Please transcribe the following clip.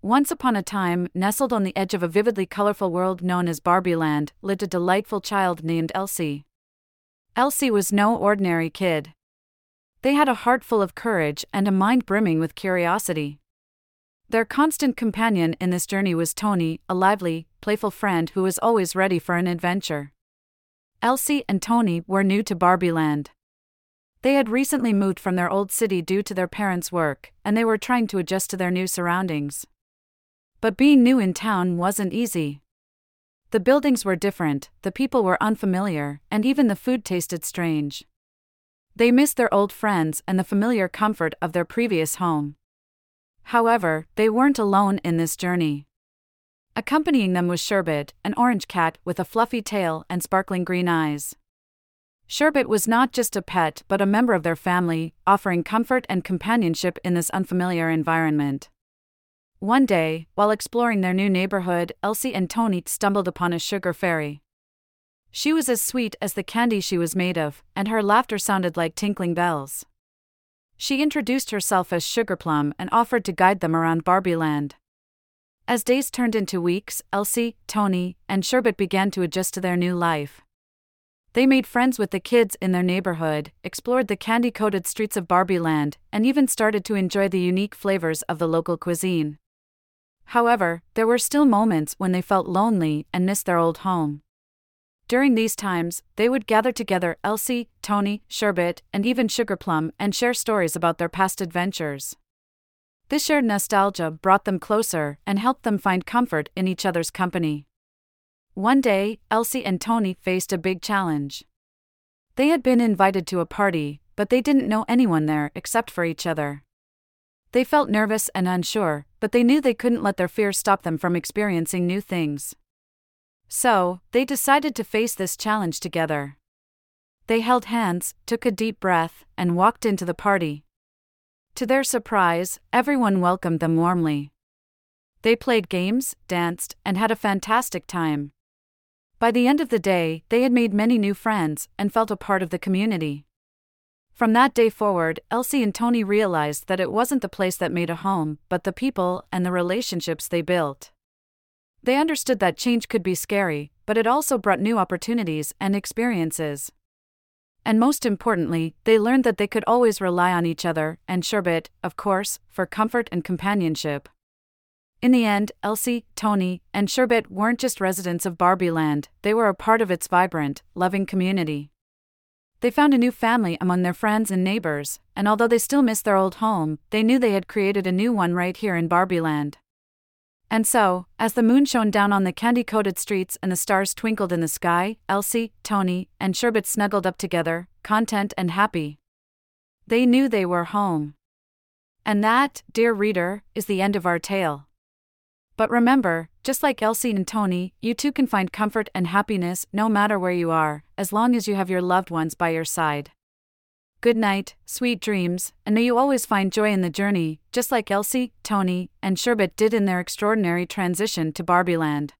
Once upon a time, nestled on the edge of a vividly colorful world known as Barbieland, lived a delightful child named Elsie. Elsie was no ordinary kid. They had a heart full of courage and a mind brimming with curiosity. Their constant companion in this journey was Tony, a lively, playful friend who was always ready for an adventure. Elsie and Tony were new to Barbieland. They had recently moved from their old city due to their parents' work, and they were trying to adjust to their new surroundings. But being new in town wasn't easy. The buildings were different, the people were unfamiliar, and even the food tasted strange. They missed their old friends and the familiar comfort of their previous home. However, they weren't alone in this journey. Accompanying them was Sherbet, an orange cat with a fluffy tail and sparkling green eyes. Sherbet was not just a pet but a member of their family, offering comfort and companionship in this unfamiliar environment. One day, while exploring their new neighborhood, Elsie and Tony stumbled upon a sugar fairy. She was as sweet as the candy she was made of, and her laughter sounded like tinkling bells. She introduced herself as Sugar Plum and offered to guide them around Barbieland. As days turned into weeks, Elsie, Tony, and Sherbet began to adjust to their new life. They made friends with the kids in their neighborhood, explored the candy coated streets of Barbieland, and even started to enjoy the unique flavors of the local cuisine. However, there were still moments when they felt lonely and missed their old home. During these times, they would gather together Elsie, Tony, Sherbet, and even Sugarplum and share stories about their past adventures. This shared nostalgia brought them closer and helped them find comfort in each other's company. One day, Elsie and Tony faced a big challenge. They had been invited to a party, but they didn't know anyone there except for each other. They felt nervous and unsure, but they knew they couldn't let their fears stop them from experiencing new things. So, they decided to face this challenge together. They held hands, took a deep breath, and walked into the party. To their surprise, everyone welcomed them warmly. They played games, danced, and had a fantastic time. By the end of the day, they had made many new friends and felt a part of the community. From that day forward, Elsie and Tony realized that it wasn't the place that made a home, but the people and the relationships they built. They understood that change could be scary, but it also brought new opportunities and experiences. And most importantly, they learned that they could always rely on each other, and Sherbet, of course, for comfort and companionship. In the end, Elsie, Tony, and Sherbet weren't just residents of Barbieland, they were a part of its vibrant, loving community. They found a new family among their friends and neighbors, and although they still missed their old home, they knew they had created a new one right here in Barbieland. And so, as the moon shone down on the candy coated streets and the stars twinkled in the sky, Elsie, Tony, and Sherbet snuggled up together, content and happy. They knew they were home. And that, dear reader, is the end of our tale. But remember, just like Elsie and Tony, you too can find comfort and happiness no matter where you are, as long as you have your loved ones by your side. Good night, sweet dreams, and may you always find joy in the journey, just like Elsie, Tony, and Sherbet did in their extraordinary transition to Barbieland.